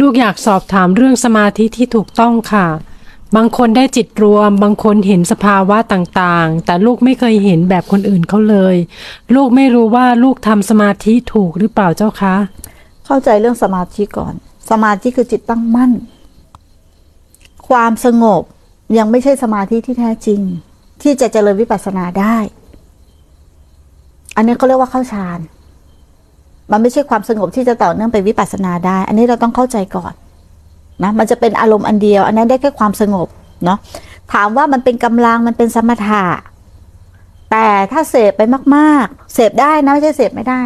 ลูกอยากสอบถามเรื่องสมาธิที่ถูกต้องค่ะ บางคนได้จิตรวม บางคนเห็นสภาวะต่างๆ แต่ลูกไม่เคยเห็นแบบคนอื่นเขาเลย ลูกไม่รู้ว่าลูกทำสมาธิถูกหรือเปล่าเจ้าคะ เข้าใจเรื่องสมาธิก่อน สมาธิคือจิตตั้งมั่น ความสงบยังไม่ใช่สมาธิที่แท้จริง ที่จะเจริญวิปัสสนาได้ อันนี้เขาเรียกว่าเข้าฌาน มันไม่ใช่ความสงบที่จะต่อเนื่องไปวิปัสสนาได้ อันนี้เราต้องเข้าใจก่อนนะมันจะเป็นอารมณ์อันเดียว อันนั้นได้แค่ความสงบเนาะถามว่ามันเป็นกำลังมันเป็นสมถะแต่ถ้าเสพไปมากๆ เสพได้นะไม่ใช่เสพไม่ได้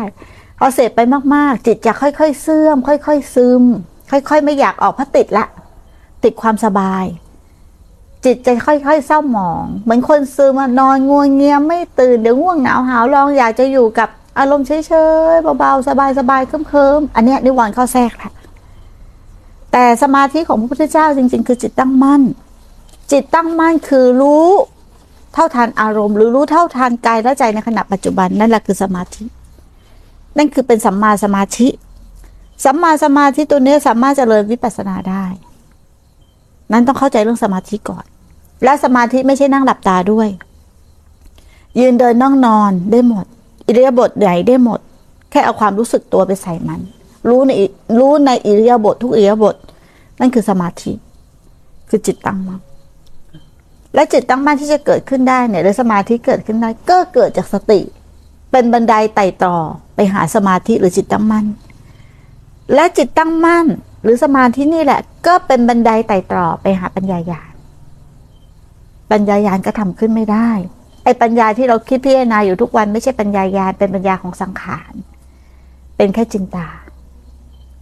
พอเสพไปมากๆ จิตจะค่อยๆเสื่อม ค่อย ๆ ซึม ค่อย ๆ ไม่อยากออกเพราะติดละ ติดความสบาย จิตจะค่อยๆเศร้าหมอง เหมือนคนซึมนอนง่วงเงียไม่ตื่นเดี๋ยวง่วงเหงาหาวลองอยากจะอยู่กับ อารมณ์เฉยๆเบาๆสบายๆเคลิ้มๆอันเนี้ยนิวรณ์เข้าแทรกละแต่สมาธิของพระพุทธเจ้าจริง ๆ คือจิตตั้งมั่น จิตตั้งมั่นคือรู้เท่าทันอารมณ์ หรือรู้เท่าทันกายและใจในขณะปัจจุบันนั่นแหละคือสมาธิ นั่นคือเป็นสัมมาสมาธิสัมมาสมาธิตัวนี้สามารถเจริญวิปัสสนาได้ นั้นต้องเข้าใจเรื่องสมาธิก่อน และสมาธิไม่ใช่นั่งหลับตาด้วย ยืนเดินนั่งนอนได้หมด อิริยาบถไหนได้หมด แค่เอาความรู้สึกตัวไปใส่มัน รู้ในรู้ในอิริยาบถทุกอิริยาบถนั่นคือสมาธิ คือจิตตั้งมั่นและจิตตั้งมั่นที่จะเกิดขึ้นได้เนี่ยหรือสมาธิเกิดขึ้นได้ ก็เกิดจากสติ เป็นบันไดไต่ต่อไปหาสมาธิหรือจิตตั้งมั่นและจิตตั้งมั่น หรือสมาธินี่แหละ ก็เป็นบันไดไต่ต่อไปหาปัญญาญาณปัญญาญาณก็ทำขึ้นไม่ได้ ไอ้ปัญญาที่เราคิดพิจารณาอยู่ทุกวันไม่ใช่ปัญญาญาณเป็นปัญญาของสังขาร เป็นแค่จินตา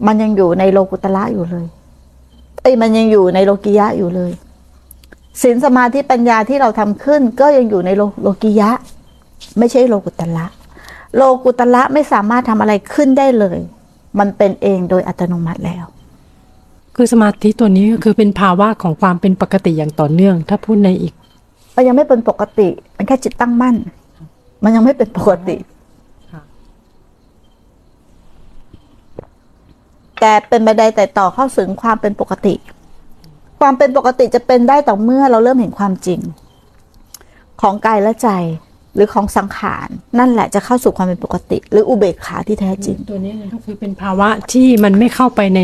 มันยังอยู่ในโลกุตละอยู่เลยไอ้มันยังอยู่ในโลกิยะอยู่เลยศีลสมาธิปัญญาที่เราทำขึ้น ก็ยังอยู่ในโลโลกิยะ ไม่ใช่โลกุตละ โลกุตละไม่สามารถทำอะไรขึ้นได้เลย มันเป็นเองโดยอัตโนมัติแล้ว คือสมาธิตัวนี้ก็คือเป็นภาวะของความเป็นปกติอย่างต่อเนื่อง ถ้าพูดในอีก มันยังไม่เป็นปกติ มันแค่จิตตั้งมั่น มันยังไม่เป็นปกติค่ะแต่เป็นบันไดแต่ต่อเข้าถึงความเป็นปกติ ความเป็นปกติจะเป็นได้ต่อเมื่อเราเริ่มเห็นความจริง ของกายและใจหรือของสังขารนั่นแหละจะเข้าสู่ความเป็นปกติ หรืออุเบกขาที่แท้จริง ตัวนี้ก็คือเป็นภาวะที่มันไม่เข้าไปใน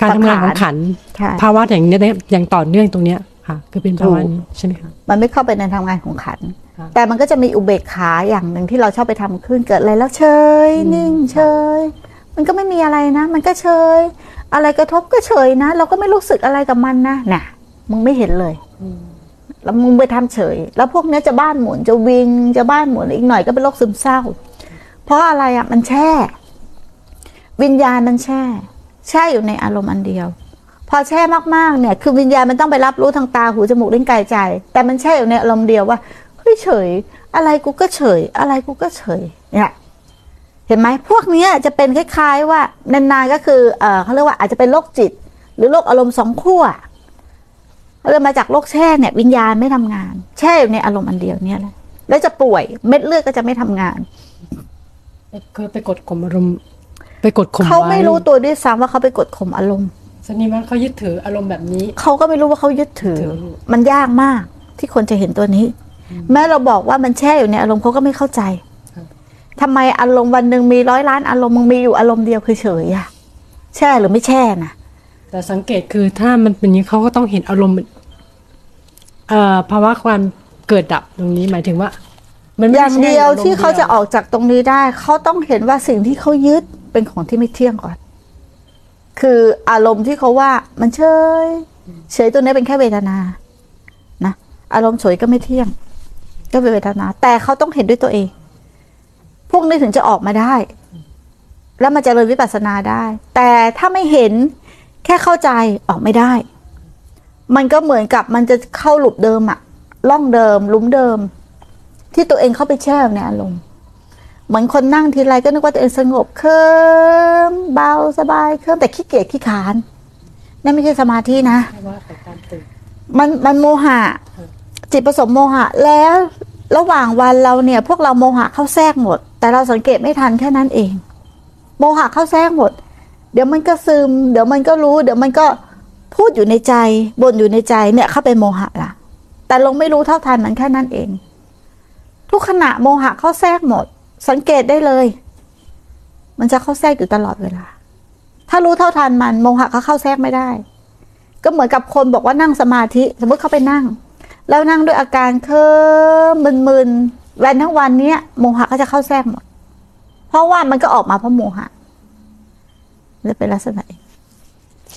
การทำงานของขันธ์ใช่ภาวะอย่างนี้อย่างต่อเนื่องตรงเนี้ย ค่ะคือเป็นภาวะนี้ใช่ไหมคะมันไม่เข้าไปในทำงานของขันธ์ครับแต่มันก็จะมีอุเบกขาอย่างหนึ่งที่เราชอบไปทำขึ้นเกิดอะไรแล้วเฉยนิ่งเฉยมันก็ไม่มีอะไรนะ มันก็เฉยอะไรกระทบก็เฉยนะ เราก็ไม่รู้สึกอะไรกับมันนะน่ะมึงไม่เห็นเลยแล้วมึงไปทำเฉย แล้วพวกเนี้ยจะบ้านหมุนจะวิงจะบ้านหมุนอีกหน่อยก็เป็นโรคซึมเศร้า เพราะอะไรอะมันแช่ วิญญาณมันแช่ แช่อยู่ในอารมณ์อันเดียวพ อแช่มากๆเนี่ย คือวิญญาณมันต้องไปรับรู้ทางตาหูจมูกลิ้นกายใจ แต่มันแช่อยู่ในอารมณ์เดียวว่าเฮ้ยเฉยอะไรกูก็เฉย อะไรกูก็เฉยเนี่ยเห็นไหมพวกเนี้ยจะเป็นคล้ายๆว่านานๆก็คือเออเขาเรียกว่าอาจจะเป็นโรคจิต หรือโรคอารมณ์สองขั้วเริ่มมาจากโรคแช่เนี่ย วิญญาณไม่ทำงาน แช่อยู่ในอารมณ์อันเดียวเนี่ยแหละแล้วจะป่วยเม็ดเลือดก็จะไม่ทำงานคือไปกดข่มอารมณ์ ไปกดข่มเขาไม่ว้รู้ตัวด้วยซ้ำว่าเขาไปกดข่มอารมณ์ สนิว่าเขายึดถืออารมณ์แบบนี้ เขาก็ไม่รู้ว่าเขายึดถือถือ มันยากมากที่คนจะเห็นตัวนี้ แม้เราบอกว่ามันแช่อยู่ในอารมณ์เขาก็ไม่เข้าใจทำไมอารมณ์วันหนึ่งมีร้อยล้านอารมณ์มึงมีอยู่อารมณ์เดียวคือเฉยอะแช่หรือไม่แช่นะแต่สังเกตคือถ้ามันเป็นอย่างนี้เขาก็ต้องเห็นอารมณ์เอ่อภาวะความเกิดดับตรงนี้หมายถึงว่า มันไม่อย่างใช่เดียวอรมณ์ที่เขาจะออกจากตรงนี้ได้ เขาต้องเห็นว่าสิ่งที่เขายึดเป็นของที่ไม่เที่ยงก่อน คืออารมณ์ที่เขาว่ามันเฉยเฉยตัวนี้เป็นแค่เวทนานะอารมณ์เฉยก็ไม่เที่ยง ก็เป็นเวทนา แต่เขาต้องเห็นด้วยตัวเอง พวกนี้ถึงจะออกมาได้ แล้วมันจะเลยวิปัสสนาได้ แต่ถ้าไม่เห็นแค่เข้าใจออกไม่ได้ มันก็เหมือนกับมันจะเข้าหลุมเดิมอะล่องเดิมหลุมเดิม ที่ตัวเองเข้าไปแช่ในอารมณ์ เหมือนคนนั่งทีไรก็นึกว่าตัวเองสงบเคลิมเบาสบายเคลิมแต่ขี้เกียจขี้ขานนั่นไม่ใช่สมาธินะมันมันโมหะ จิตผสมโมหะ แล้วระหว่างวันเราเนี่ย พวกเราโมหะเข้าแทรกหมด แต่เราสังเกตไม่ทันแค่นั้นเอง โมหะเข้าแทรกหมด เดี๋ยวมันก็ซึม เดี๋ยวมันก็รู้ เดี๋ยวมันก็พูดอยู่ในใจบ่นอยู่ในใจเนี่ยเข้าไปโมหะละแต่ลงไม่รู้เท่าทันมันแค่นั้นเอง ทุกขณะโมหะเข้าแทรกหมด สังเกตได้เลย มันจะเข้าแทรกอยู่ตลอดเวลา ถ้ารู้เท่าทันมันโมหะก็เข้าแทรกไม่ได้ ก็เหมือนกับคนบอกว่านั่งสมาธิ สมมติเขาไปนั่ง แล้วนั่งด้วยอาการเคลิ้มมึนๆวันทั้งวันเนี้ยโมหะก็จะเข้าแทรกหมด เพราะว่ามันก็ออกมาเพราะโมหะเลยเป็นลักษณะ